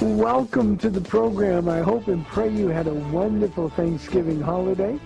Welcome to the program. I hope and pray you had a wonderful Thanksgiving holiday.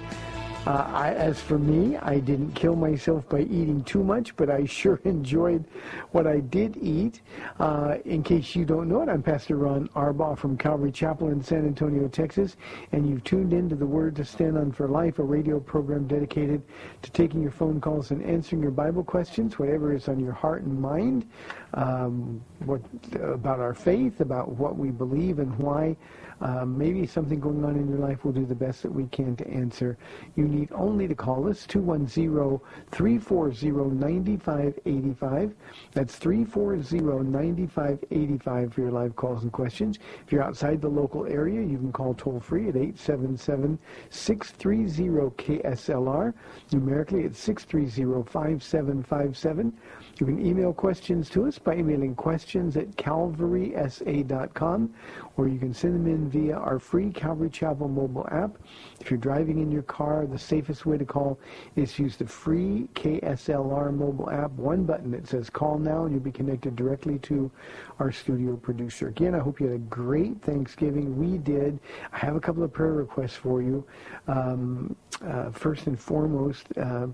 Uh, I, as for me, I didn't kill myself by eating too much, but I sure enjoyed what I did eat. Uh, in case you don't know it, I'm Pastor Ron Arbaugh from Calvary Chapel in San Antonio, Texas, and you've tuned in to the Word to Stand on for Life, a radio program dedicated to taking your phone calls and answering your Bible questions, whatever is on your heart and mind, um, what about our faith, about what we believe and why. Um, maybe something going on in your life, we'll do the best that we can to answer. You need only to call us, 210-340-9585. That's 340-9585 for your live calls and questions. If you're outside the local area, you can call toll-free at 877-630-KSLR. Numerically, it's 630-5757. You can email questions to us by emailing questions at calvarysa.com, or you can send them in via our free Calvary Chapel mobile app. If you're driving in your car, the safest way to call is to use the free KSLR mobile app. One button that says call now, and you'll be connected directly to our studio producer. Again, I hope you had a great Thanksgiving. We did. I have a couple of prayer requests for you. Um, uh, first and foremost, uh,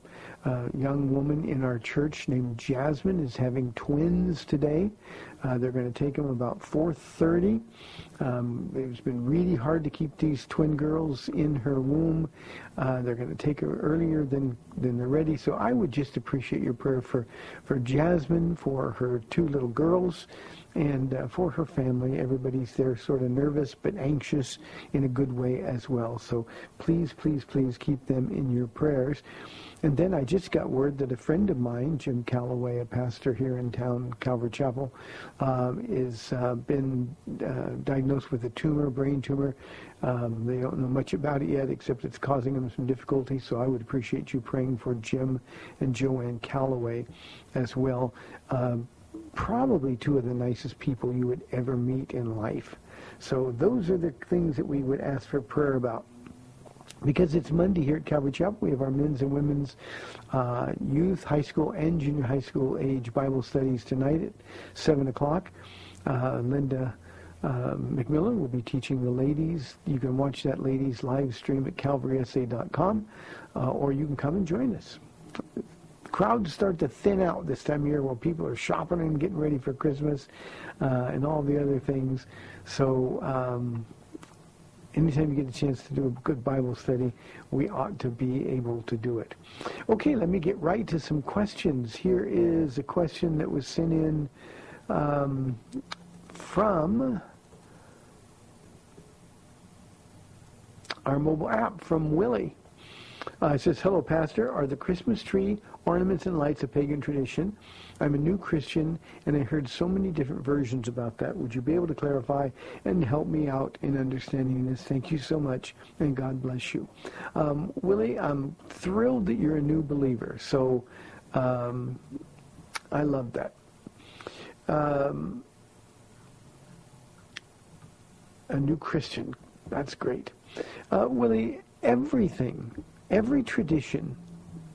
a young woman in our church named Jasmine is having twins today. Uh, they're going to take them about 4.30. Um, it's been really hard to keep these twin girls in her womb. Uh, they're going to take her earlier than, than they're ready. So I would just appreciate your prayer for, for Jasmine, for her two little girls, and uh, for her family. Everybody's there sort of nervous but anxious in a good way as well. So please, please, please keep them in your prayers. And then I just got word that a friend of mine, Jim Calloway, a pastor here in town, Calvary Chapel, um, is uh, been uh, diagnosed with a tumor, brain tumor. Um, they don't know much about it yet, except it's causing them some difficulty. So I would appreciate you praying for Jim and Joanne Calloway as well. Um, probably two of the nicest people you would ever meet in life. So those are the things that we would ask for prayer about because it's Monday here at Calvary Chapel, we have our men's and women's uh, youth, high school, and junior high school age Bible studies tonight at 7 o'clock. Uh, Linda uh, McMillan will be teaching the ladies. You can watch that ladies live stream at calvarysa.com, uh, or you can come and join us. Crowds start to thin out this time of year while people are shopping and getting ready for Christmas uh, and all the other things. So um, anytime you get a chance to do a good Bible study, we ought to be able to do it. Okay, let me get right to some questions. Here is a question that was sent in um, from our mobile app from Willie. Uh, it says, hello, Pastor. Are the Christmas tree ornaments and lights a pagan tradition? I'm a new Christian, and I heard so many different versions about that. Would you be able to clarify and help me out in understanding this? Thank you so much, and God bless you. Um, Willie, I'm thrilled that you're a new believer, so um, I love that. Um, a new Christian. That's great. Uh, Willie, everything, every tradition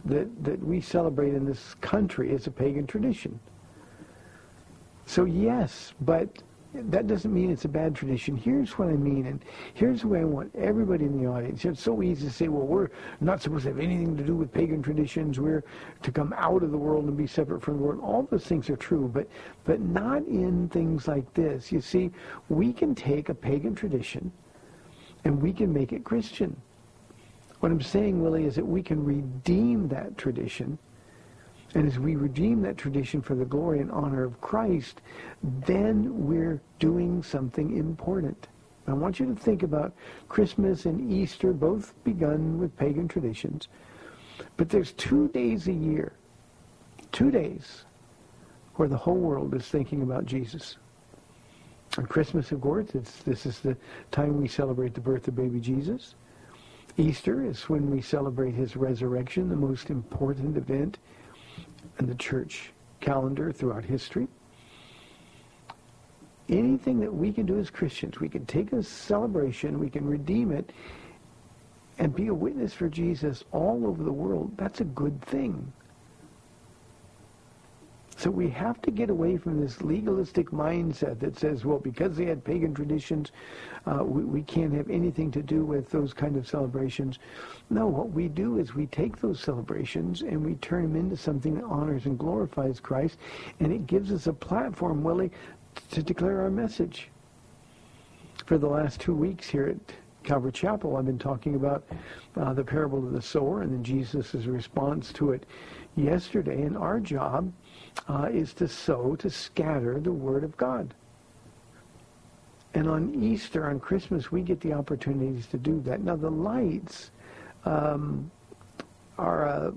that, that we celebrate in this country is a pagan tradition. So yes, but that doesn't mean it's a bad tradition. Here's what I mean, and here's the way I want everybody in the audience. It's so easy to say, well, we're not supposed to have anything to do with pagan traditions. We're to come out of the world and be separate from the world. All those things are true, but but not in things like this. You see, we can take a pagan tradition and we can make it Christian. What I'm saying, Willie, is that we can redeem that tradition and as we redeem that tradition for the glory and honor of Christ, then we're doing something important. I want you to think about Christmas and Easter, both begun with pagan traditions. But there's two days a year, two days, where the whole world is thinking about Jesus. On Christmas, of course, this is the time we celebrate the birth of baby Jesus. Easter is when we celebrate his resurrection, the most important event in the church calendar throughout history. Anything that we can do as Christians, we can take a celebration, we can redeem it, and be a witness for Jesus all over the world. That's a good thing. So we have to get away from this legalistic mindset that says, well, because they had pagan traditions, uh, we, we can't have anything to do with those kind of celebrations. No, what we do is we take those celebrations and we turn them into something that honors and glorifies Christ, and it gives us a platform, Willie, to declare our message. For the last two weeks here at Calvary Chapel, I've been talking about uh, the parable of the sower and then Jesus' response to it yesterday. And our job uh, is to sow, to scatter the Word of God. And on Easter, on Christmas, we get the opportunities to do that. Now, the lights um, are a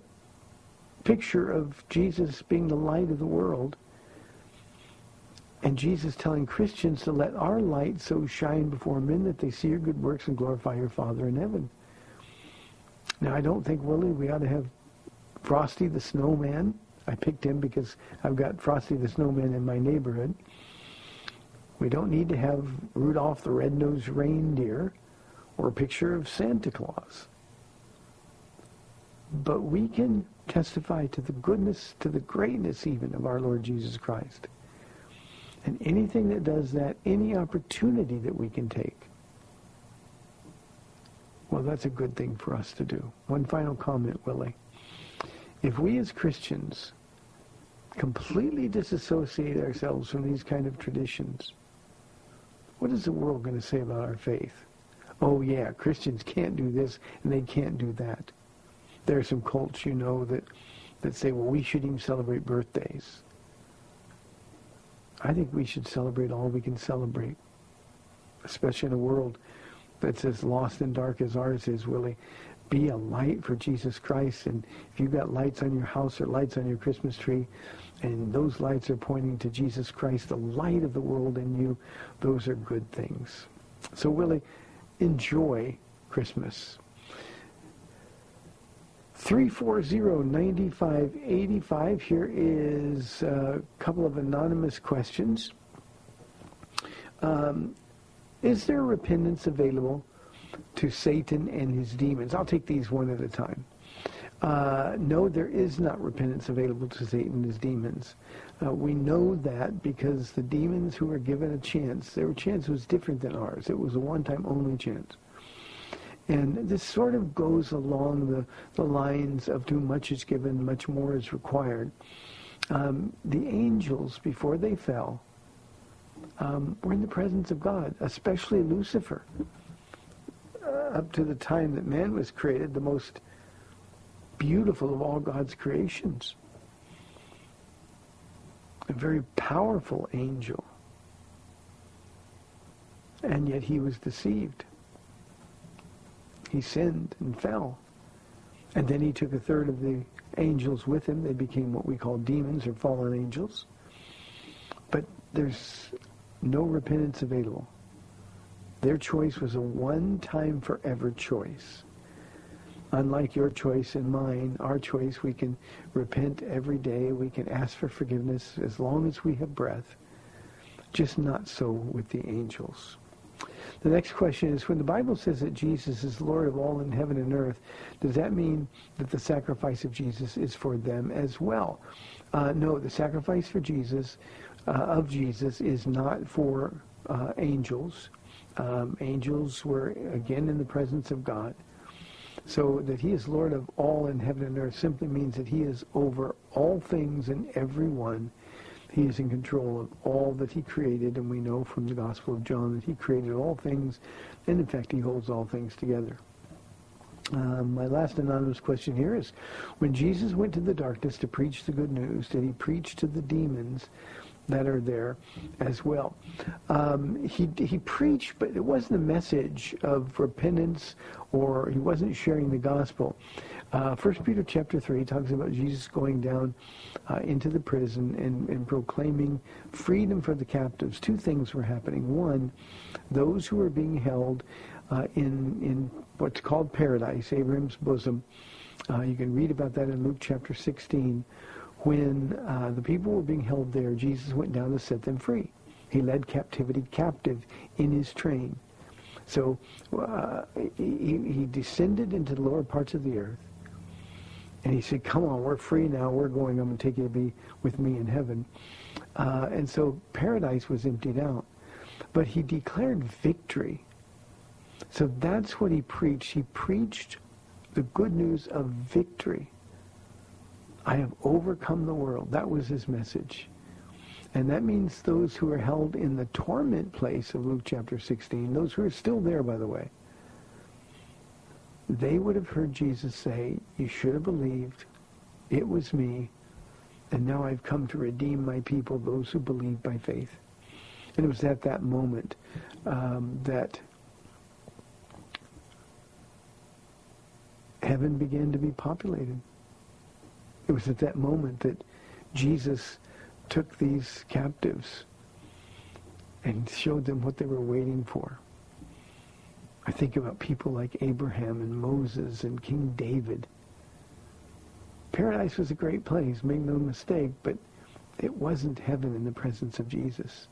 picture of Jesus being the light of the world. And Jesus telling Christians to let our light so shine before men that they see your good works and glorify your Father in heaven. Now, I don't think, Willie, we ought to have Frosty the Snowman I picked him because I've got Frosty the Snowman in my neighborhood. We don't need to have Rudolph the Red-Nosed Reindeer or a picture of Santa Claus. But we can testify to the goodness, to the greatness even of our Lord Jesus Christ. And anything that does that, any opportunity that we can take, well, that's a good thing for us to do. One final comment, Willie. If we as Christians completely disassociate ourselves from these kind of traditions, what is the world going to say about our faith? Oh yeah, Christians can't do this and they can't do that. There are some cults, you know, that, that say, well, we shouldn't even celebrate birthdays. I think we should celebrate all we can celebrate, especially in a world that's as lost and dark as ours is, Willie be a light for Jesus Christ. And if you've got lights on your house or lights on your Christmas tree, and those lights are pointing to Jesus Christ, the light of the world in you, those are good things. So Willie, enjoy Christmas. 340-9585. Here is a couple of anonymous questions. Um, is there repentance available to Satan and his demons. I'll take these one at a time. Uh, no, there is not repentance available to Satan and his demons. Uh, we know that because the demons who were given a chance, their chance was different than ours. It was a one-time only chance. And this sort of goes along the, the lines of too much is given, much more is required. Um, the angels, before they fell, um, were in the presence of God, especially Lucifer Uh, up to the time that man was created, the most beautiful of all God's creations. A very powerful angel. And yet he was deceived. He sinned and fell. And then he took a third of the angels with him. They became what we call demons or fallen angels. But there's no repentance available. Their choice was a one-time forever choice. Unlike your choice and mine, our choice, we can repent every day. We can ask for forgiveness as long as we have breath. Just not so with the angels. The next question is, when the Bible says that Jesus is Lord of all in heaven and earth, does that mean that the sacrifice of Jesus is for them as well? Uh, no, the sacrifice for Jesus, uh, of Jesus, is not for uh, angels. Um, angels were, again, in the presence of God. So that he is Lord of all in heaven and earth simply means that he is over all things and everyone. He is in control of all that he created, and we know from the Gospel of John that he created all things, and in fact he holds all things together. Um, my last anonymous question here is, when Jesus went to the darkness to preach the good news, did he preach to the demons that are there as well? Um, he, he preached, but it wasn't a message of repentance or he wasn't sharing the gospel. Uh, 1 Peter chapter 3 talks about Jesus going down uh, into the prison and, and proclaiming freedom for the captives. Two things were happening. One, those who were being held uh, in, in what's called paradise, Abraham's bosom. Uh, you can read about that in Luke chapter 16. When uh, the people were being held there, Jesus went down to set them free. He led captivity captive in his train. So uh, he, he descended into the lower parts of the earth. And he said, come on, we're free now. We're going. I'm going to take you to be with me in heaven. Uh, and so paradise was emptied out. But he declared victory. So that's what he preached. He preached the good news of victory. I have overcome the world. That was his message. And that means those who are held in the torment place of Luke chapter 16, those who are still there, by the way, they would have heard Jesus say, you should have believed. It was me. And now I've come to redeem my people, those who believe by faith. And it was at that moment um, that heaven began to be populated. It was at that moment that Jesus took these captives and showed them what they were waiting for. I think about people like Abraham and Moses and King David. Paradise was a great place, make no mistake, but it wasn't heaven in the presence of Jesus.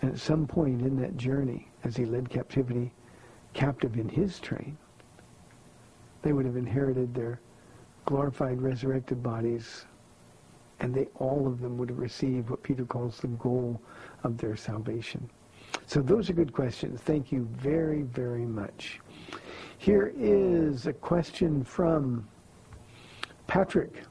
And at some point in that journey, as he led captivity captive in his train, they would have inherited their glorified resurrected bodies and they all of them would have received what Peter calls the goal of their salvation. So those are good questions. Thank you very, very much. Here is a question from Patrick.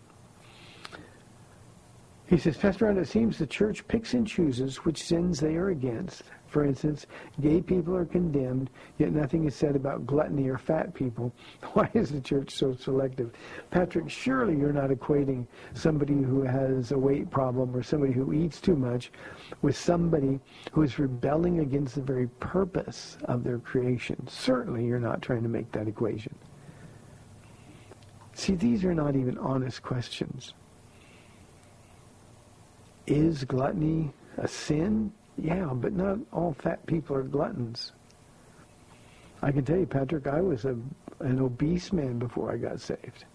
He says, Pastor Ron, it seems the church picks and chooses which sins they are against. For instance, gay people are condemned, yet nothing is said about gluttony or fat people. Why is the church so selective? Patrick, surely you're not equating somebody who has a weight problem or somebody who eats too much with somebody who is rebelling against the very purpose of their creation. Certainly you're not trying to make that equation. See, these are not even honest questions. Is gluttony a sin? Yeah, but not all fat people are gluttons. I can tell you, Patrick, I was a, an obese man before I got saved.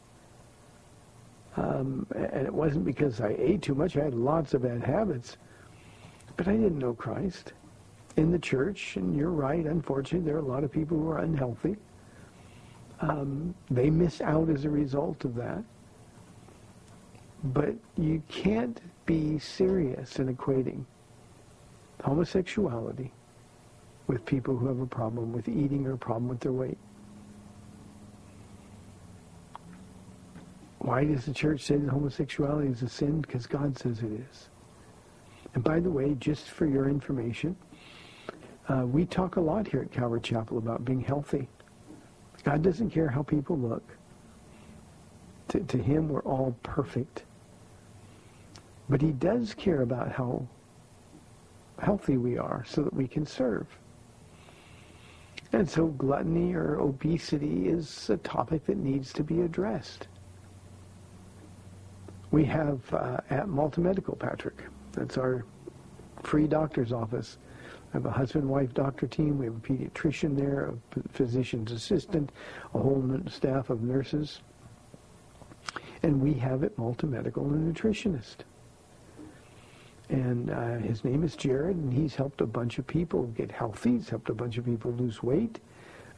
Um, and it wasn't because I ate too much. I had lots of bad habits. But I didn't know Christ in the church. And you're right, unfortunately, there are a lot of people who are unhealthy. Um, they miss out as a result of that. But you can't be serious in equating homosexuality with people who have a problem with eating or a problem with their weight. Why does the church say that homosexuality is a sin? Because God says it is. And by the way, just for your information, uh, we talk a lot here at Calvary Chapel about being healthy. God doesn't care how people look. To, to him, we're all perfect. But he does care about how healthy we are so that we can serve. And so gluttony or obesity is a topic that needs to be addressed. We have uh, at Malta Medical, Patrick, that's our free doctor's office. I have a husband-wife doctor team. We have a pediatrician there, a physician's assistant, a whole staff of nurses. And we have at Malta Medical a nutritionist. And uh, his name is Jared, and he's helped a bunch of people get healthy. He's helped a bunch of people lose weight,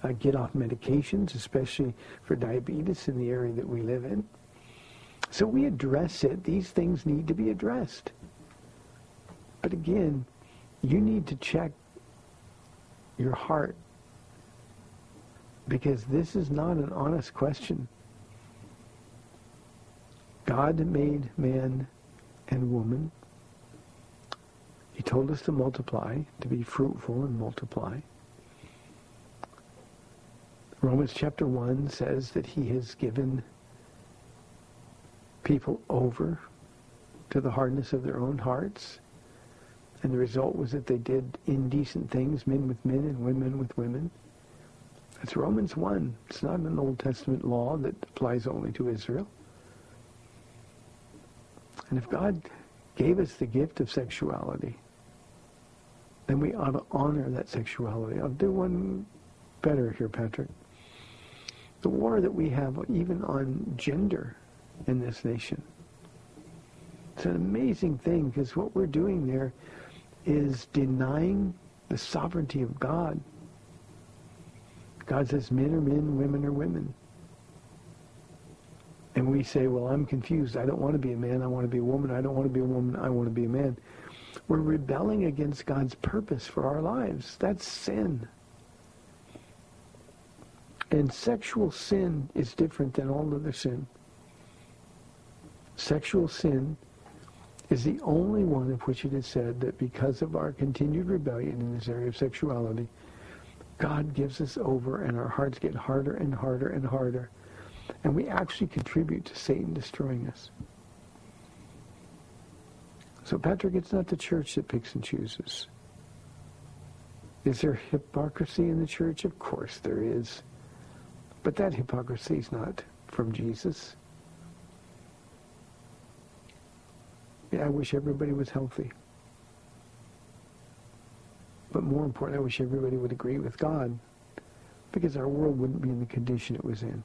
uh, get off medications, especially for diabetes in the area that we live in. So we address it. These things need to be addressed. But again, you need to check your heart because this is not an honest question. God made man and woman. He told us to multiply, to be fruitful and multiply. Romans chapter 1 says that he has given people over to the hardness of their own hearts. And the result was that they did indecent things, men with men and women with women. That's Romans 1. It's not an Old Testament law that applies only to Israel. And if God gave us the gift of sexuality, then we ought to honor that sexuality. I'll do one better here, Patrick. The war that we have even on gender in this nation. It's an amazing thing because what we're doing there is denying the sovereignty of God. God says men are men, women are women. And we say, well, I'm confused. I don't want to be a man. I want to be a woman. I don't want to be a woman. I want to be a man. We're rebelling against God's purpose for our lives. That's sin. And sexual sin is different than all other sin. Sexual sin is the only one of which it is said that because of our continued rebellion in this area of sexuality, God gives us over and our hearts get harder and harder and harder. And we actually contribute to Satan destroying us. So, Patrick, it's not the church that picks and chooses. Is there hypocrisy in the church? Of course there is. But that hypocrisy is not from Jesus. Yeah, I wish everybody was healthy. But more important, I wish everybody would agree with God because our world wouldn't be in the condition it was in.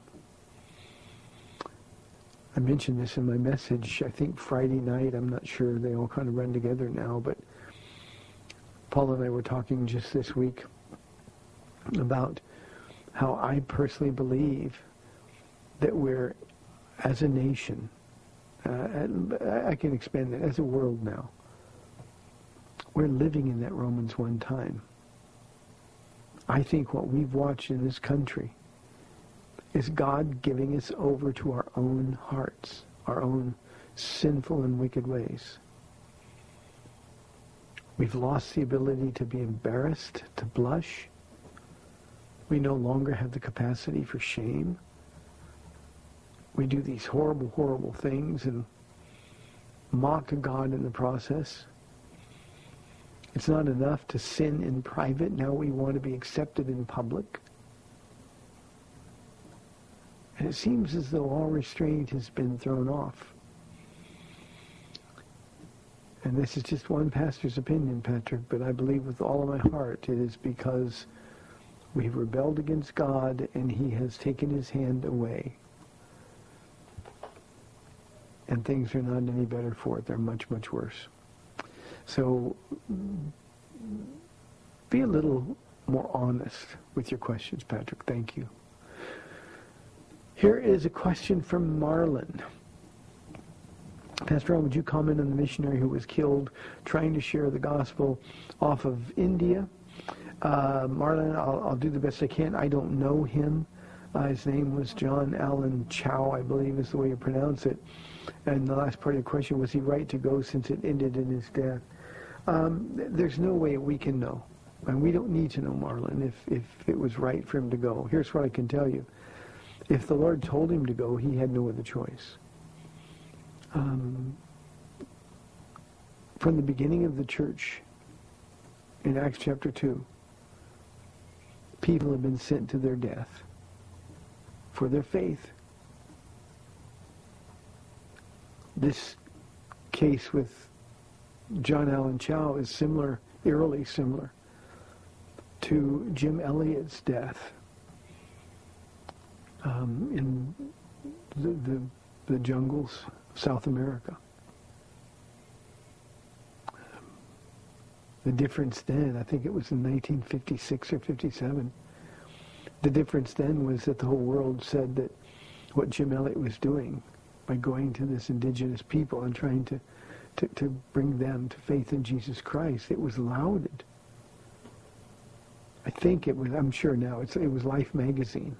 I mentioned this in my message, I think Friday night. I'm not sure. They all kind of run together now. But Paul and I were talking just this week about how I personally believe that we're, as a nation, uh, I can expand that, as a world now, we're living in that Romans 1 time. I think what we've watched in this country is God giving us over to our own hearts, our own sinful and wicked ways. We've lost the ability to be embarrassed, to blush. We no longer have the capacity for shame. We do these horrible, horrible things and mock God in the process. It's not enough to sin in private. Now we want to be accepted in public. And it seems as though all restraint has been thrown off. And this is just one pastor's opinion, Patrick, but I believe with all of my heart it is because we've rebelled against God and he has taken his hand away. And things are not any better for it. They're much, much worse. So be a little more honest with your questions, Patrick. Thank you. Here is a question from Marlon. Pastor Ron, would you comment on the missionary who was killed trying to share the gospel off of India? Uh, Marlon, I'll, I'll, do the best I can. I don't know him. Uh, his name was John Allen Chau, I believe is the way you pronounce it. And the last part of the question, was he right to go since it ended in his death? Um, there's no way we can know. And we don't need to know, Marlon, if, if it was right for him to go. Here's what I can tell you. If the Lord told him to go, he had no other choice. Um, from the beginning of the church, in Acts chapter 2, people have been sent to their death for their faith. This case with John Allen Chau is similar, eerily similar, to Jim Elliot's death um, in the, the, the jungles of South America. The difference then, I think it was in 1956 or 57, the difference then was that the whole world said that what Jim Elliot was doing by going to this indigenous people and trying to, to, to bring them to faith in Jesus Christ, it was lauded. I think it was, I'm sure now, it was Life magazine.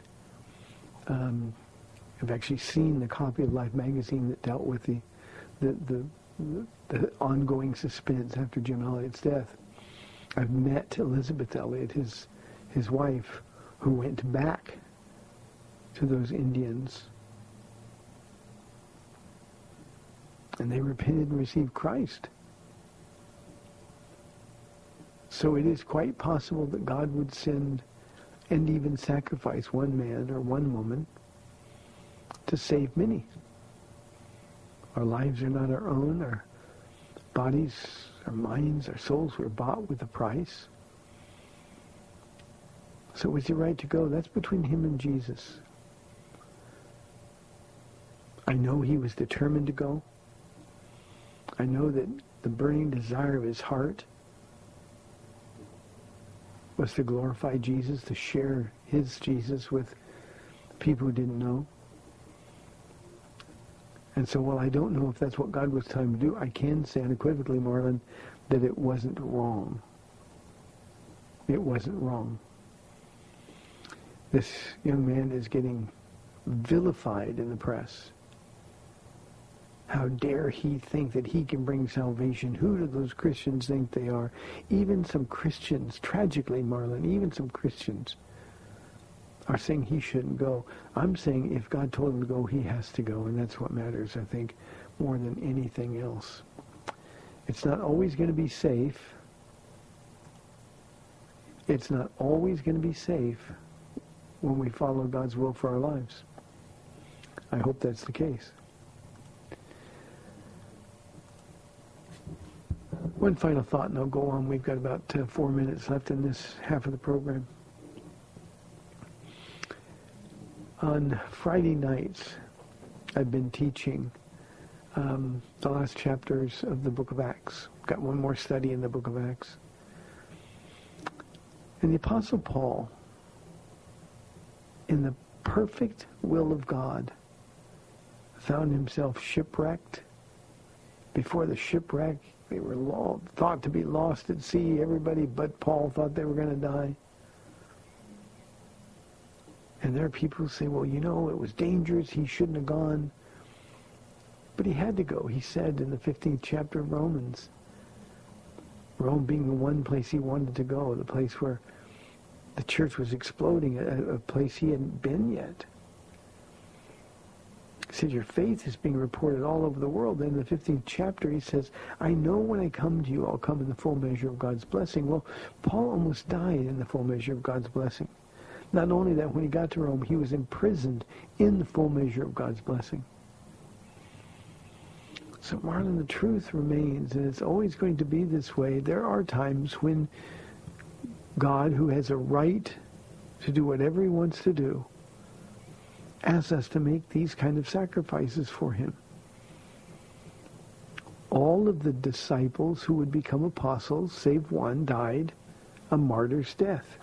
Um, I've actually seen the copy of Life magazine that dealt with the, the, the, the, ongoing suspense after Jim Elliot's death. I've met Elizabeth Elliot, his, his wife, who went back to those Indians and they repented and received Christ. So it is quite possible that God would send and even sacrifice one man or one woman to save many. Our lives are not our own. Our bodies, our minds, our souls were bought with a price. So was he right to go? That's between him and Jesus. I know he was determined to go. I know that the burning desire of his heart was to glorify Jesus, to share his Jesus with people who didn't know. And so while I don't know if that's what God was him to do, I can say unequivocally, Marlon, that it wasn't wrong. It wasn't wrong. This young man is getting vilified in the press. How dare he think that he can bring salvation? Who do those Christians think they are? Even some Christians, tragically, Marlon, even some Christians are saying he shouldn't go. I'm saying if God told him to go, he has to go, and that's what matters, I think, more than anything else. It's not always going to be safe. It's not always going to be safe when we follow God's will for our lives. I hope that's the case. One final thought, and I'll go on. We've got about uh, four minutes left in this half of the program. On Friday nights, I've been teaching um, the last chapters of the book of Acts. Got one more study in the book of Acts. And the Apostle Paul, in the perfect will of God, found himself shipwrecked. Before the shipwreck, they were thought to be lost at sea. Everybody but Paul thought they were going to die. And there are people who say, well, you know, it was dangerous. He shouldn't have gone. But he had to go. He said in the 15th chapter of Romans, Rome being the one place he wanted to go, the place where the church was exploding, a, a place he hadn't been yet. He said, your faith is being reported all over the world. In the 15th chapter, he says, I know when I come to you, I'll come in the full measure of God's blessing. Well, Paul almost died in the full measure of God's blessing. Not only that, when he got to Rome, he was imprisoned in the full measure of God's blessing. So, Marlon, the truth remains, and it's always going to be this way. There are times when God, who has a right to do whatever he wants to do, asks us to make these kind of sacrifices for him. All of the disciples who would become apostles, save one, died a martyr's death.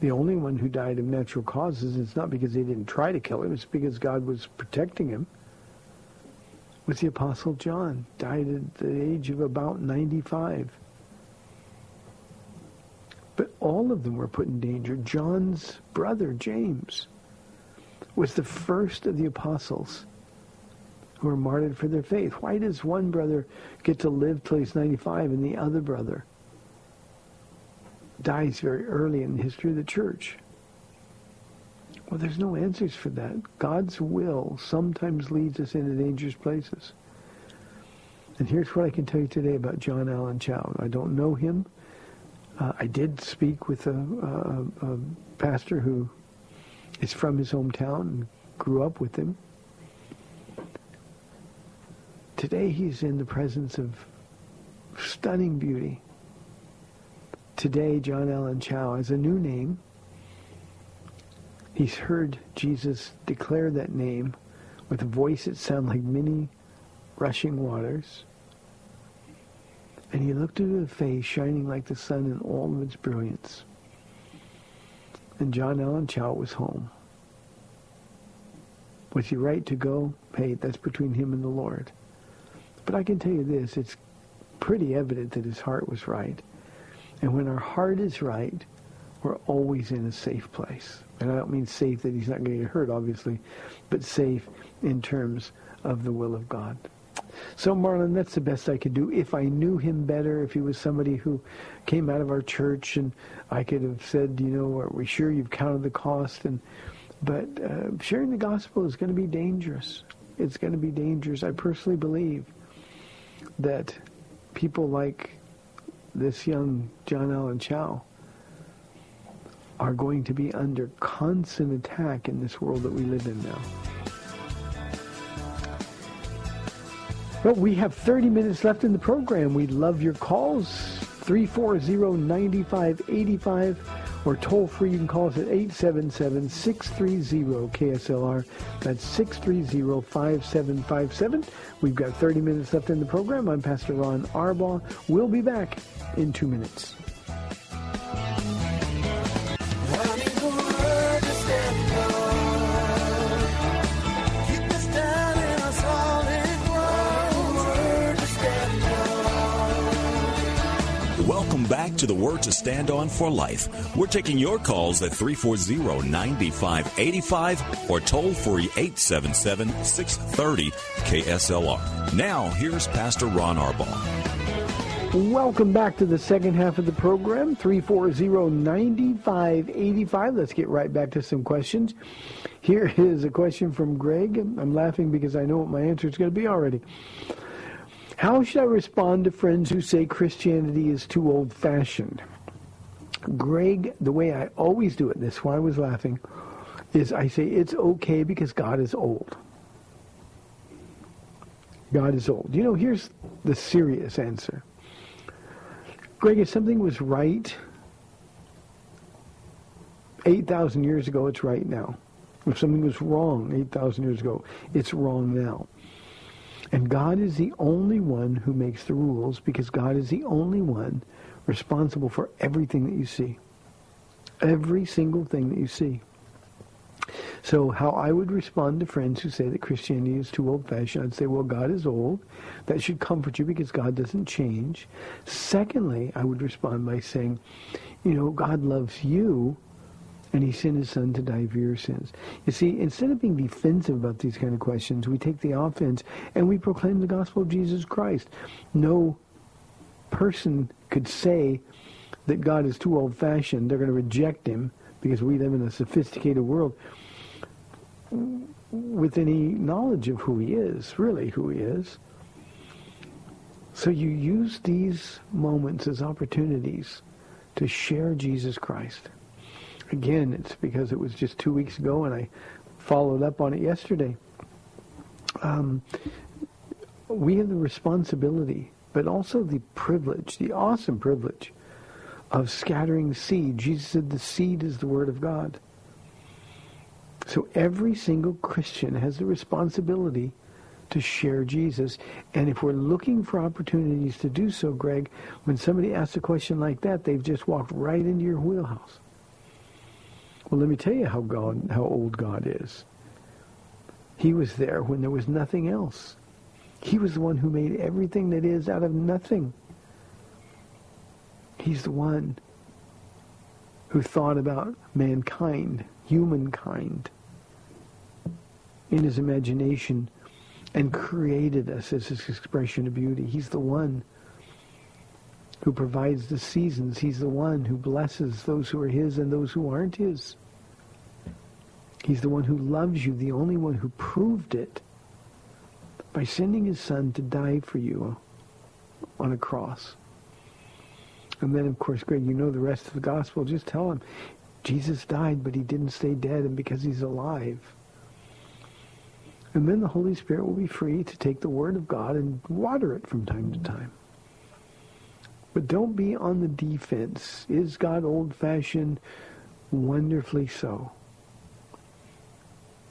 The only one who died of natural causes, it's not because they didn't try to kill him, it's because God was protecting him, was the Apostle John, died at the age of about 95. But all of them were put in danger. John's brother, James, was the first of the apostles who were martyred for their faith. Why does one brother get to live till he's 95 and the other brother dies very early in the history of the church? Well, there's no answers for that. God's will sometimes leads us into dangerous places. And here's what I can tell you today about John Allen Chau. I don't know him. Uh, I did speak with a, a, a pastor who is from his hometown and grew up with him. Today he's in the presence of stunning beauty. Today John Allen Chau has a new name. He's heard Jesus declare that name with a voice that sounded like many rushing waters. And he looked into the face shining like the sun in all of its brilliance. And John Allen Chau was home. Was he right to go? Hey, that's between him and the Lord. But I can tell you this, it's pretty evident that his heart was right. And when our heart is right, we're always in a safe place. And I don't mean safe that he's not going to get hurt, obviously, but safe in terms of the will of God. So, Marlon, that's the best I could do. If I knew him better, if he was somebody who came out of our church, and I could have said, you know, are we sure you've counted the cost? And but uh, sharing the gospel is going to be dangerous. It's going to be dangerous. I personally believe that people like this young John Allen Chau are going to be under constant attack in this world that we live in now. Well, we have 30 minutes left in the program. We love your calls. 340-9585 or toll free. You can call us at 877-630-KSLR. That's 630-5757. We've got 30 minutes left in the program. I'm Pastor Ron Arbaugh. We'll be back in two minutes. Back to the Word to Stand On for Life. We're taking your calls at 340-9585 or toll free 877-630 KSLR. Now, here's Pastor Ron Arbaugh. Welcome back to the second half of the program, 340-9585. Let's get right back to some questions. Here is a question from Greg. I'm laughing because I know what my answer is going to be already. How should I respond to friends who say Christianity is too old-fashioned? Greg, the way I always do it, this is why I was laughing, is I say it's okay because God is old. God is old. You know, here's the serious answer. Greg, if something was right 8,000 years ago, it's right now. If something was wrong 8,000 years ago, it's wrong now. And God is the only one who makes the rules because God is the only one responsible for everything that you see. Every single thing that you see. So how I would respond to friends who say that Christianity is too old-fashioned, I'd say, well, God is old. That should comfort you because God doesn't change. Secondly, I would respond by saying, you know, God loves you and he sent his son to die for your sins. You see, instead of being defensive about these kind of questions, we take the offense and we proclaim the gospel of Jesus Christ. No person could say that God is too old-fashioned. They're going to reject him because we live in a sophisticated world with any knowledge of who he is, really who he is. So you use these moments as opportunities to share Jesus Christ. Again, it's because it was just two weeks ago and I followed up on it yesterday. Um, we have the responsibility, but also the privilege, the awesome privilege of scattering seed. Jesus said the seed is the word of God. So every single Christian has the responsibility to share Jesus. And if we're looking for opportunities to do so, Greg, when somebody asks a question like that, they've just walked right into your wheelhouse. Well, let me tell you how God, how old God is. He was there when there was nothing else. He was the one who made everything that is out of nothing. He's the one who thought about mankind, humankind, in his imagination and created us as his expression of beauty. He's the one who provides the seasons. He's the one who blesses those who are his and those who aren't his. He's the one who loves you, the only one who proved it by sending his son to die for you on a cross. And then, of course, Greg, you know the rest of the gospel. Just tell him Jesus died, but he didn't stay dead, and because he's alive. And then the Holy Spirit will be free to take the Word of God and water it from time to time. But don't be on the defense. Is God old-fashioned? Wonderfully so.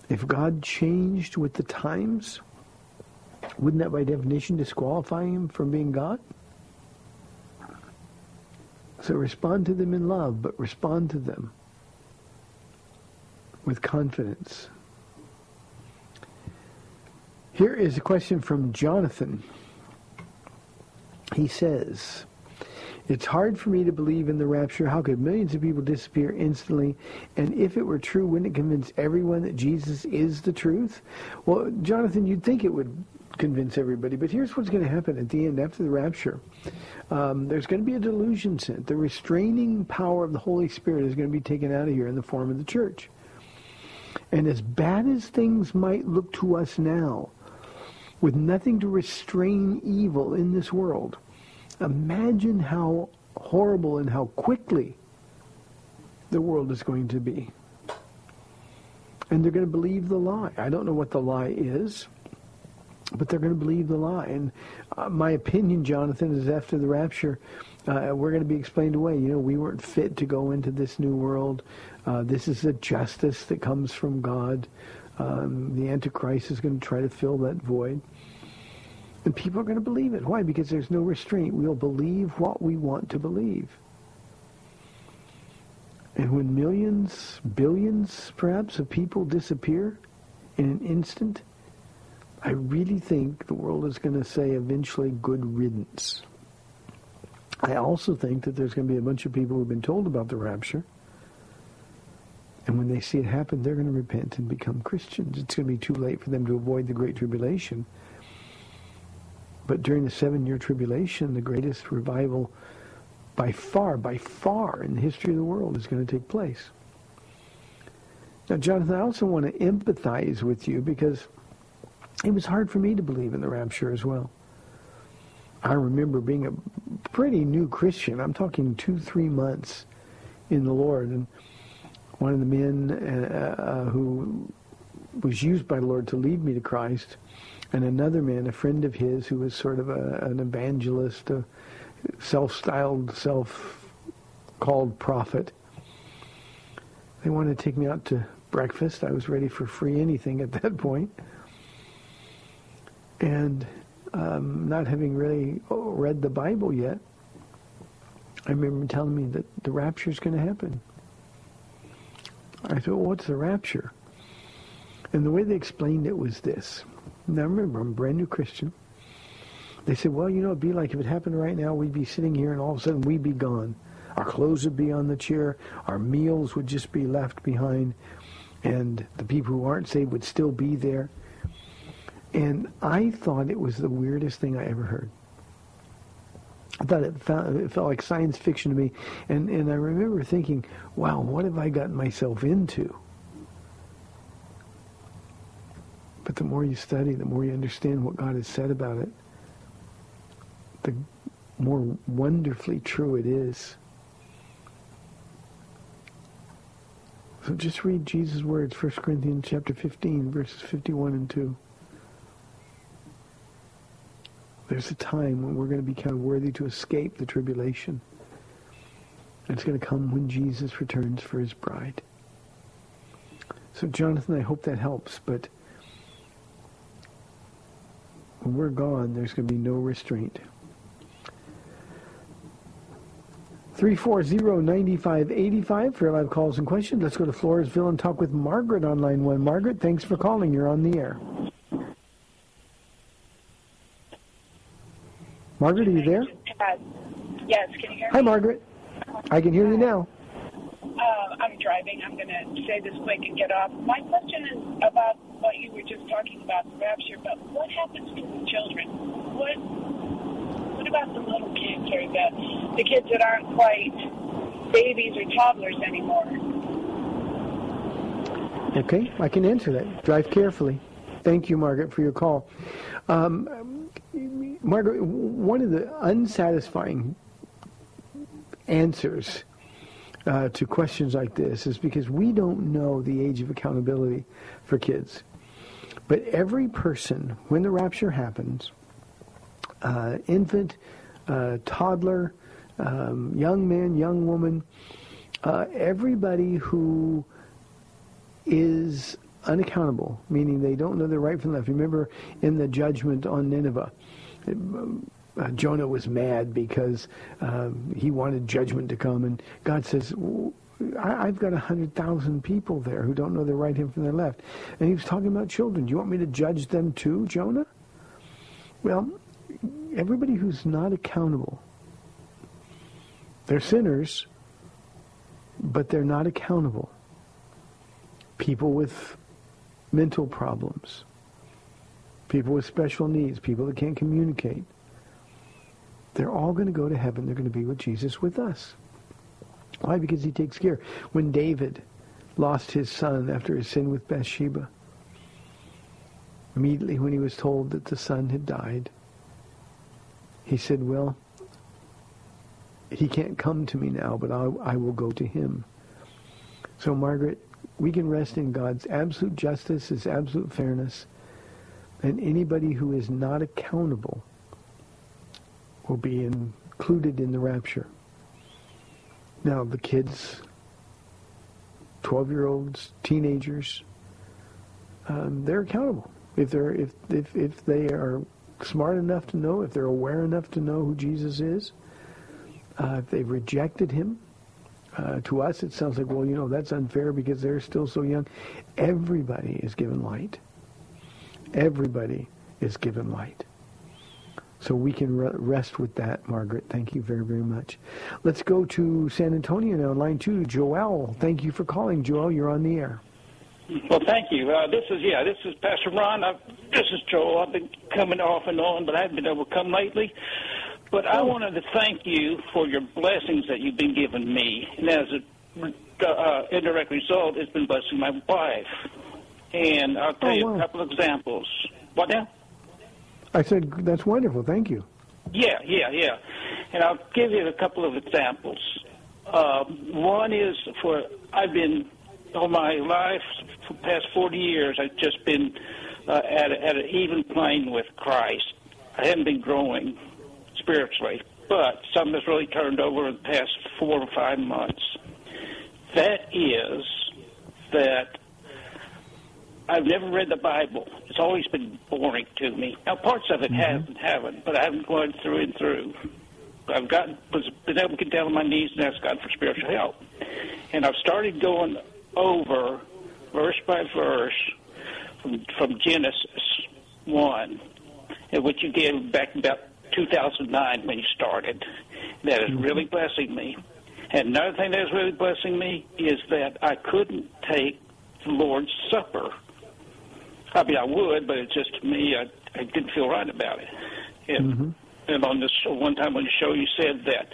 If God changed with the times, wouldn't that by definition disqualify him from being God? So respond to them in love, but respond to them with confidence. Here is a question from Jonathan. He says, it's hard for me to believe in the rapture. How could millions of people disappear instantly? And if it were true, wouldn't it convince everyone that Jesus is the truth? Well, Jonathan, you'd think it would convince everybody. But here's what's going to happen at the end, after the rapture. Um, there's going to be a delusion sent. The restraining power of the Holy Spirit is going to be taken out of here in the form of the church. And as bad as things might look to us now, with nothing to restrain evil in this world, imagine how horrible and how quickly the world is going to be. And they're going to believe the lie. I don't know what the lie is, but they're going to believe the lie. And uh, my opinion, Jonathan, is after the rapture, uh, we're going to be explained away. You know, we weren't fit to go into this new world. Uh, this is a justice that comes from God. Um, the Antichrist is going to try to fill that void. And people are going to believe it. Why? Because there's no restraint. We'll believe what we want to believe. And when millions, billions perhaps, of people disappear in an instant, I really think the world is going to say eventually good riddance. I also think that there's going to be a bunch of people who've been told about the rapture. And when they see it happen, they're going to repent and become Christians. It's going to be too late for them to avoid the Great Tribulation. But during the seven-year tribulation, the greatest revival by far, by far in the history of the world is going to take place. Now, Jonathan, I also want to empathize with you because it was hard for me to believe in the rapture as well. I remember being a pretty new Christian. I'm talking two, three months in the Lord. And one of the men uh, uh, who was used by the Lord to lead me to Christ and another man, a friend of his, who was sort of a, an evangelist, a self-styled, self-called prophet. They wanted to take me out to breakfast. I was ready for free anything at that point. And um, not having really read the Bible yet, I remember telling me that the rapture is going to happen. I thought, what's the rapture? And the way they explained it was this. Now remember, I'm a brand new Christian. They said, well, you know, it'd be like if it happened right now, we'd be sitting here and all of a sudden we'd be gone. Our clothes would be on the chair. Our meals would just be left behind. And the people who aren't saved would still be there. And I thought it was the weirdest thing I ever heard. I thought it, found, it felt like science fiction to me. And, and I remember thinking, wow, what have I gotten myself into? But the more you study, the more you understand what God has said about it, the more wonderfully true it is. So just read Jesus' words, 1 Corinthians chapter 15, verses 51 and 2. There's a time when we're going to be kind of worthy to escape the tribulation. It's going to come when Jesus returns for his bride. So, Jonathan, I hope that helps, but when we're gone, there's going to be no restraint. 340-9585 for live calls and questions. Let's go to Floresville and talk with Margaret on line one. Margaret, thanks for calling. You're on the air. Margaret, are you there? Yes, can you hear me? Hi, Margaret. I can hear you now. Uh, I'm driving. I'm going to say this quick and get off. My question is about what you were just talking about, the rapture, but what happens to the children? What what about the little kids or the, the kids that aren't quite babies or toddlers anymore? Okay, I can answer that. Drive carefully. Thank you, Margaret, for your call. Um, Margaret, one of the unsatisfying answers uh, to questions like this is because we don't know the age of accountability for kids. But every person, when the rapture happens, uh, infant, uh, toddler, um, young man, young woman, uh, everybody who is unaccountable, meaning they don't know their right from left. Remember in the judgment on Nineveh, uh, Jonah was mad because um, he wanted judgment to come, and God says, I, I've got a hundred thousand people there who don't know their right hand from their left, and he was talking about children. Do you want me to judge them too, Jonah? Well, everybody who's not accountable, they're sinners, but they're not accountable. People with mental problems, people with special needs, people that can't communicate. They're all going to go to heaven. They're going to be with Jesus with us. Why? Because he takes care. When David lost his son after his sin with Bathsheba, immediately when he was told that the son had died, he said, well, he can't come to me now, but I, I will go to him. So, Margaret, we can rest in God's absolute justice, his absolute fairness, and anybody who is not accountable will be included in the rapture. Now, the kids, 12-year-olds, teenagers, um, they're accountable. If they're if, if if they are smart enough to know, if they're aware enough to know who Jesus is, uh, if they've rejected him, uh, to us it sounds like, well, you know, that's unfair because they're still so young. Everybody is given light. Everybody is given light. So we can re- rest with that, Margaret. Thank you very, very much. Let's go to San Antonio now, line two. Joel, thank you for calling. Joel, you're on the air. Well, thank you. Uh, this is yeah, this is Pastor Ron. i this is Joel. I've been coming off and on, but I haven't been able to come lately. But I wanted to thank you for your blessings that you've been giving me, and as a uh, indirect result, it's been blessing my wife. And I'll tell Oh, you wow. a couple of examples. What now? I said, that's wonderful. Thank you. Yeah, yeah, yeah. And I'll give you a couple of examples. Uh, one is for I've been all my life for the past 40 years. I've just been uh, at a, at an even plane with Christ. I haven't been growing spiritually, but something has really turned over in the past four or five months. That is that I've never read the Bible. It's always been boring to me. Now, parts of it mm-hmm. have and haven't, but I haven't gone through and through. I've gotten, was, been able to get down on my knees and ask God for spiritual help. And I've started going over verse by verse from, from Genesis 1, and which you gave back about 2009 when you started. That is mm-hmm. really blessing me. And another thing that is really blessing me is that I couldn't take the Lord's Supper. I mean, I would, but it's just to me, I, I didn't feel right about it. And, and on this one time on the show, you said that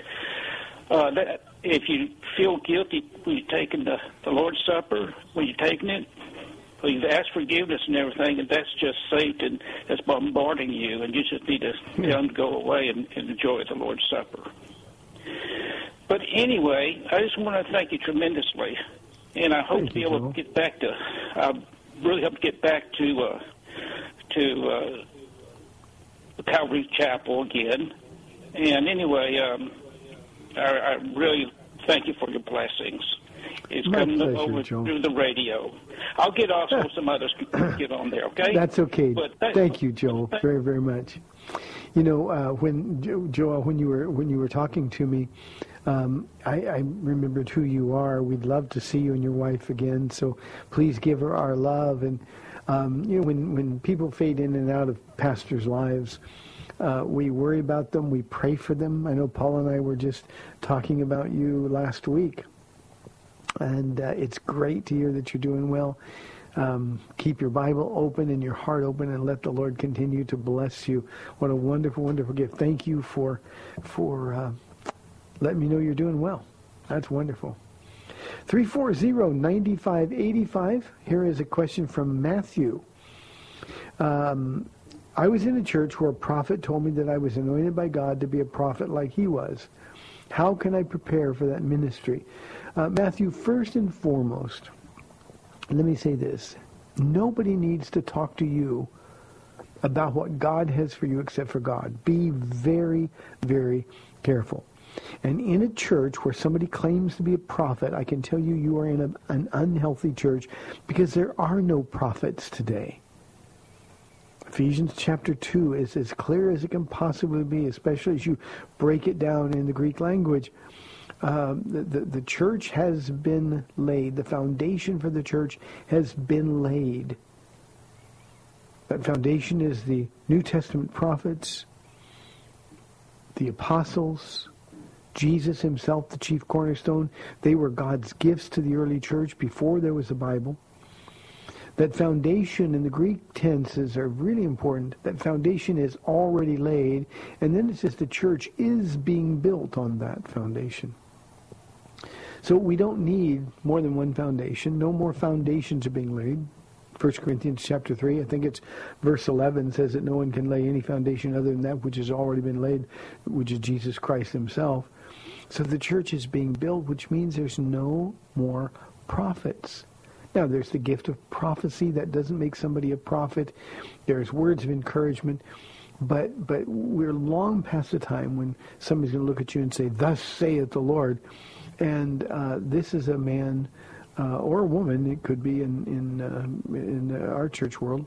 uh, that if you feel guilty when you're taking the, the Lord's Supper, when you're taking it, well, you've asked forgiveness and everything, and that's just Satan that's bombarding you, and you just need to tell him to go away and, and enjoy the Lord's Supper. But anyway, I just want to thank you tremendously, and I hope Thank to be able Joel. to get back to. I really to get back to uh, to uh, Calvary Chapel again. And anyway, um, I, I really thank you for your blessings. It's My coming pleasure, over Joe. through the radio. I'll get off so some others can get on there. Okay? That's okay. But thank- Thank you, Joel, very, very much. You know, uh, when Joel, when you were when you were talking to me, um, I, I remembered who you are. We'd love to see you and your wife again. So please give her our love. And um, you know, when when people fade in and out of pastors' lives, uh, we worry about them. We pray for them. I know Paul and I were just talking about you last week and uh, it's great to hear that you're doing well. Um, keep your Bible open and your heart open, and let the Lord continue to bless you. What a wonderful, wonderful gift! Thank you for for uh, letting me know you're doing well. That's wonderful. 340-9585. Here is a question from Matthew. Um, I was in a church where a prophet told me that I was anointed by God to be a prophet like he was. How can I prepare for that ministry? Uh, Matthew, first and foremost, let me say this. Nobody needs to talk to you about what God has for you except for God. Be very, very careful. And in a church where somebody claims to be a prophet, I can tell you you are in a, an unhealthy church because there are no prophets today. Ephesians chapter 2 is as clear as it can possibly be, especially as you break it down in the Greek language. Um, the, the, the church has been laid. The foundation for the church has been laid. That foundation is the New Testament prophets, the apostles, Jesus himself, the chief cornerstone. They were God's gifts to the early church before there was a Bible. That foundation in the Greek tenses are really important. That foundation is already laid, and then it says the church is being built on that foundation. So we don't need more than one foundation. No more foundations are being laid. 1 Corinthians chapter 3, I think it's verse 11 says that no one can lay any foundation other than that which has already been laid, which is Jesus Christ himself. So the church is being built, which means there's no more prophets. Now, there's the gift of prophecy. That doesn't make somebody a prophet. There's words of encouragement. But, but we're long past the time when somebody's going to look at you and say, thus saith the Lord. And uh, this is a man uh, or a woman, it could be in, in, uh, in our church world,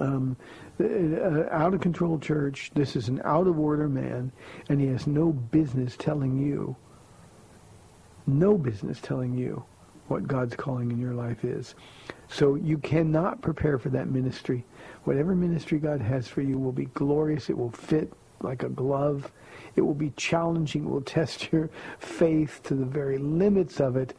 um, uh, out of control church. This is an out of order man, and he has no business telling you, no business telling you what God's calling in your life is. So you cannot prepare for that ministry. Whatever ministry God has for you will be glorious. It will fit like a glove. It will be challenging. It will test your faith to the very limits of it.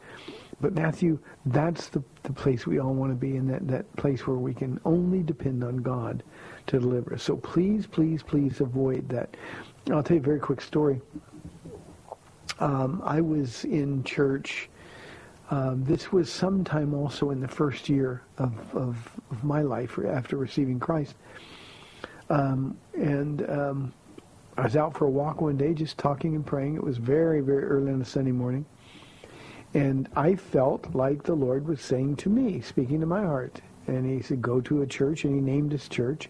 But Matthew, that's the, the place we all want to be in, that, that place where we can only depend on God to deliver us. So please, please, please avoid that. I'll tell you a very quick story. Um, I was in church um, this was sometime also in the first year of, of, of my life after receiving Christ. Um, and um, I was out for a walk one day just talking and praying. It was very, very early on a Sunday morning. And I felt like the Lord was saying to me, speaking to my heart. And he said, go to a church, and he named his church.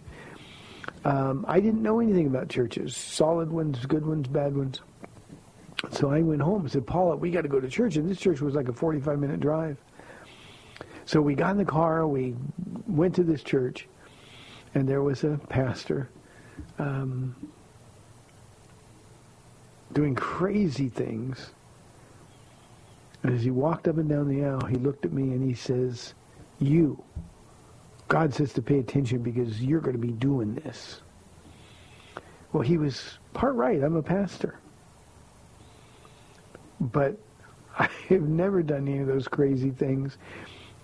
Um, I didn't know anything about churches, solid ones, good ones, bad ones. So I went home and said, Paula, we got to go to church. And this church was like a 45 minute drive. So we got in the car, we went to this church, and there was a pastor um, doing crazy things. And as he walked up and down the aisle, he looked at me and he says, you, God says to pay attention because you're going to be doing this. Well, he was part right. I'm a pastor. But I've never done any of those crazy things.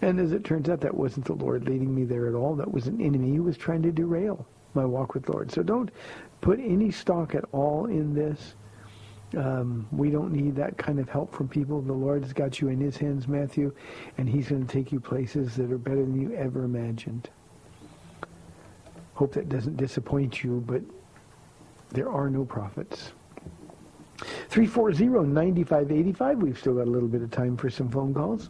And as it turns out, that wasn't the Lord leading me there at all. That was an enemy who was trying to derail my walk with the Lord. So don't put any stock at all in this. Um, we don't need that kind of help from people. The Lord has got you in his hands, Matthew, and he's going to take you places that are better than you ever imagined. Hope that doesn't disappoint you, but there are no prophets. 340-9585. We've still got a little bit of time for some phone calls.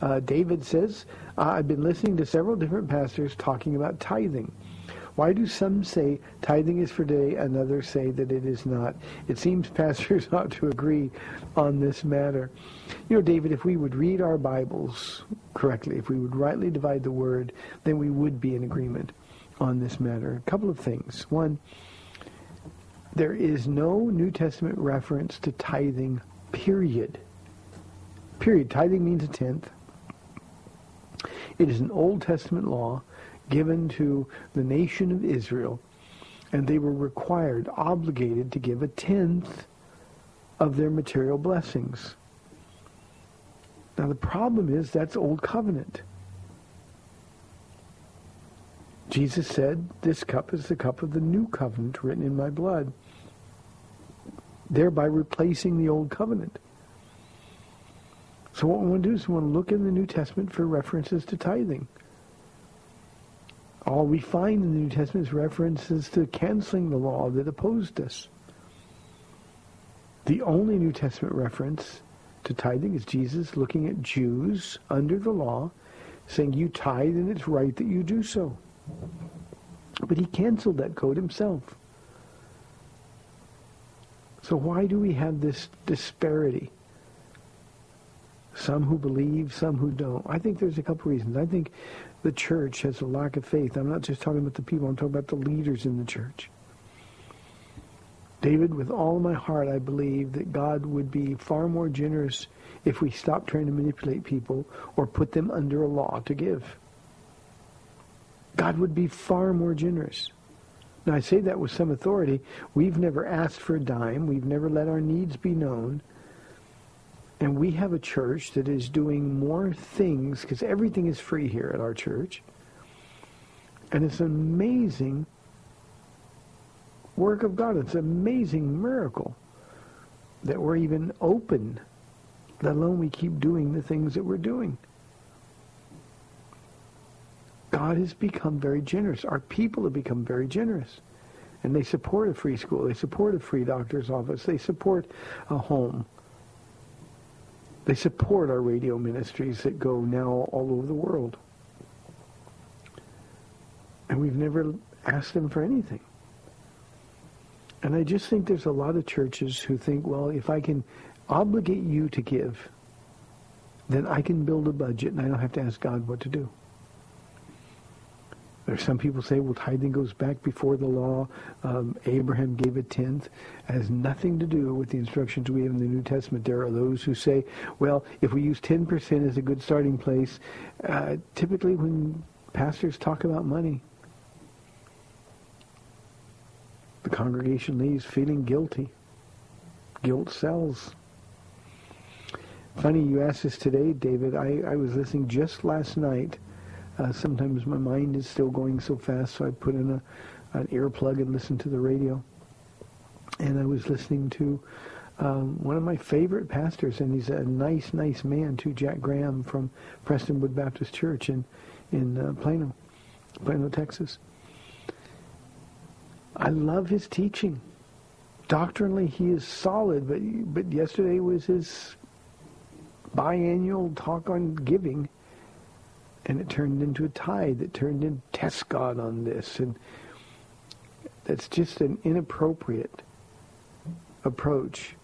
Uh, David says, uh, I've been listening to several different pastors talking about tithing. Why do some say tithing is for today and others say that it is not? It seems pastors ought to agree on this matter. You know, David, if we would read our Bibles correctly, if we would rightly divide the word, then we would be in agreement on this matter. A couple of things. One, there is no New Testament reference to tithing, period. Period. Tithing means a tenth. It is an Old Testament law given to the nation of Israel, and they were required, obligated to give a tenth of their material blessings. Now the problem is that's Old Covenant. Jesus said, this cup is the cup of the new covenant written in my blood, thereby replacing the old covenant. So what we want to do is we want to look in the New Testament for references to tithing. All we find in the New Testament is references to canceling the law that opposed us. The only New Testament reference to tithing is Jesus looking at Jews under the law, saying, you tithe and it's right that you do so. But he canceled that code himself. So why do we have this disparity? Some who believe, some who don't. I think there's a couple reasons. I think the church has a lack of faith. I'm not just talking about the people. I'm talking about the leaders in the church. David, with all my heart, I believe that God would be far more generous if we stopped trying to manipulate people or put them under a law to give. God would be far more generous. Now, I say that with some authority. We've never asked for a dime. We've never let our needs be known. And we have a church that is doing more things, because everything is free here at our church. And it's an amazing work of God. It's an amazing miracle that we're even open, let alone we keep doing the things that we're doing. God has become very generous. Our people have become very generous. And they support a free school. They support a free doctor's office. They support a home. They support our radio ministries that go now all over the world. And we've never asked them for anything. And I just think there's a lot of churches who think, well, if I can obligate you to give, then I can build a budget and I don't have to ask God what to do. Some people say, well, tithing goes back before the law. Um, Abraham gave a tenth. It has nothing to do with the instructions we have in the New Testament. There are those who say, well, if we use 10% as a good starting place, uh, typically when pastors talk about money, the congregation leaves feeling guilty. Guilt sells. Funny you asked this today, David. I, I was listening just last night uh, sometimes my mind is still going so fast, so I put in a, an earplug and listen to the radio. And I was listening to um, one of my favorite pastors, and he's a nice, nice man too, Jack Graham from Prestonwood Baptist Church in in uh, Plano, Plano, Texas. I love his teaching. Doctrinally, he is solid, but but yesterday was his biannual talk on giving and it turned into a tithe that turned into test God on this. And that's just an inappropriate approach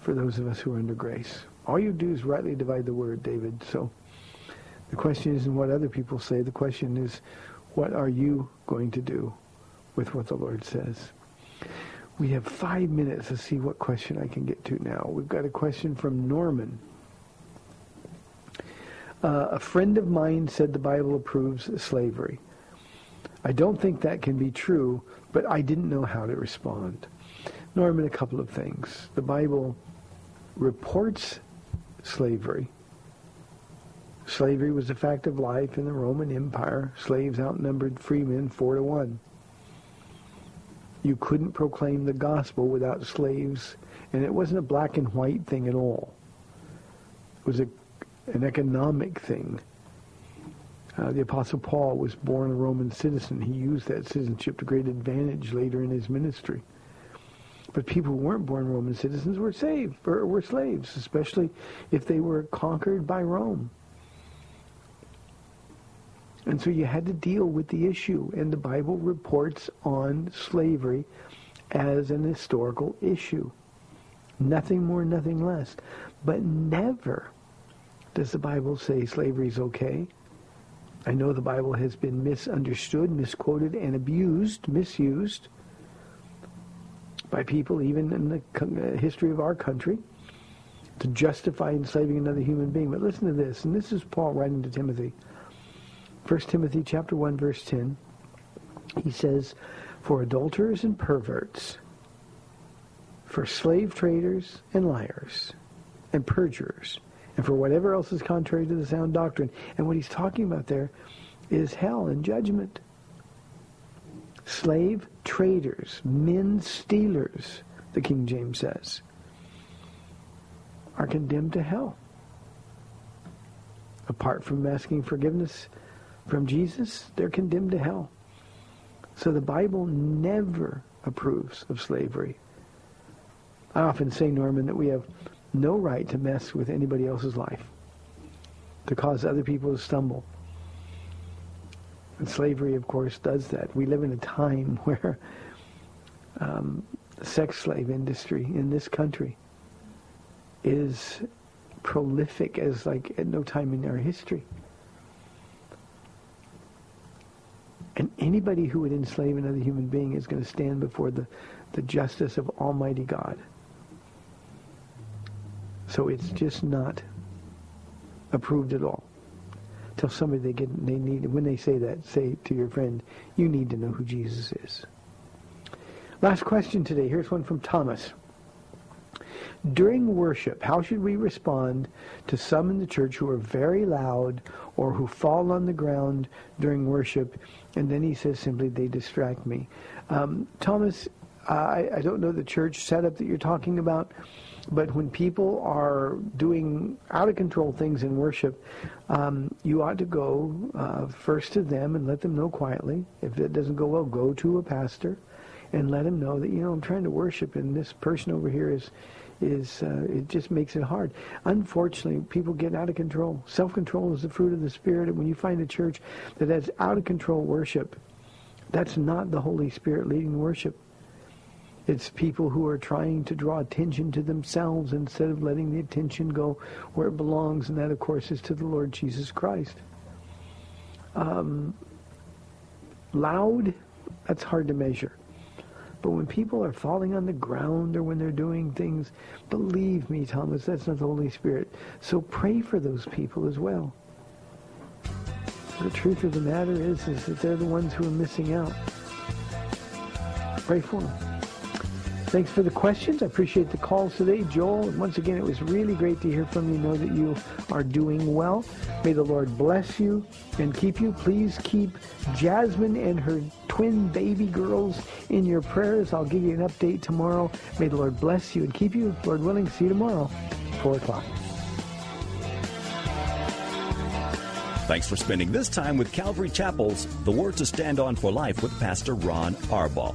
for those of us who are under grace. All you do is rightly divide the word, David. So the question isn't what other people say. The question is, what are you going to do with what the Lord says? We have five minutes to see what question I can get to now. We've got a question from Norman. Uh, a friend of mine said the Bible approves slavery. I don't think that can be true, but I didn't know how to respond. Norman, a couple of things. The Bible reports slavery. Slavery was a fact of life in the Roman Empire. Slaves outnumbered freemen four to one. You couldn't proclaim the gospel without slaves, and it wasn't a black and white thing at all. It was a an economic thing. Uh, the Apostle Paul was born a Roman citizen. He used that citizenship to great advantage later in his ministry. But people who weren't born Roman citizens were saved, or were slaves, especially if they were conquered by Rome. And so you had to deal with the issue, and the Bible reports on slavery as an historical issue. Nothing more, nothing less. But never does the Bible say slavery is okay? I know the Bible has been misunderstood, misquoted, and abused, misused by people even in the uh, history of our country to justify enslaving another human being. But listen to this, and this is Paul writing to Timothy. 1 Timothy chapter 1 verse 10. He says, "For adulterers and perverts, for slave traders and liars and perjurers, and for whatever else is contrary to the sound doctrine. And what he's talking about there is hell and judgment. Slave traders, men stealers, the King James says, are condemned to hell. Apart from asking forgiveness from Jesus, they're condemned to hell. So the Bible never approves of slavery. I often say, Norman, that we have no right to mess with anybody else's life, to cause other people to stumble. And slavery, of course, does that. We live in a time where um, the sex slave industry in this country is prolific as like at no time in our history. And anybody who would enslave another human being is going to stand before the, the justice of Almighty God. So it's just not approved at all. Tell somebody they get they need when they say that, say to your friend, you need to know who Jesus is. Last question today. Here's one from Thomas. During worship, how should we respond to some in the church who are very loud or who fall on the ground during worship? And then he says simply, they distract me. Um, Thomas, I, I don't know the church setup that you're talking about, but when people are doing out of control things in worship, um, you ought to go uh, first to them and let them know quietly. If it doesn't go well, go to a pastor and let him know that you know I'm trying to worship and this person over here is is uh, it just makes it hard. Unfortunately, people get out of control. Self-control is the fruit of the spirit, and when you find a church that has out of control worship, that's not the Holy Spirit leading worship. It's people who are trying to draw attention to themselves instead of letting the attention go where it belongs, and that, of course, is to the Lord Jesus Christ. Um, loud, that's hard to measure. But when people are falling on the ground or when they're doing things, believe me, Thomas, that's not the Holy Spirit. So pray for those people as well. The truth of the matter is, is that they're the ones who are missing out. Pray for them. Thanks for the questions. I appreciate the calls today, Joel. Once again, it was really great to hear from you. Know that you are doing well. May the Lord bless you and keep you. Please keep Jasmine and her twin baby girls in your prayers. I'll give you an update tomorrow. May the Lord bless you and keep you. Lord willing, see you tomorrow, 4 o'clock. Thanks for spending this time with Calvary Chapel's The Word to Stand On for Life with Pastor Ron Arbaugh.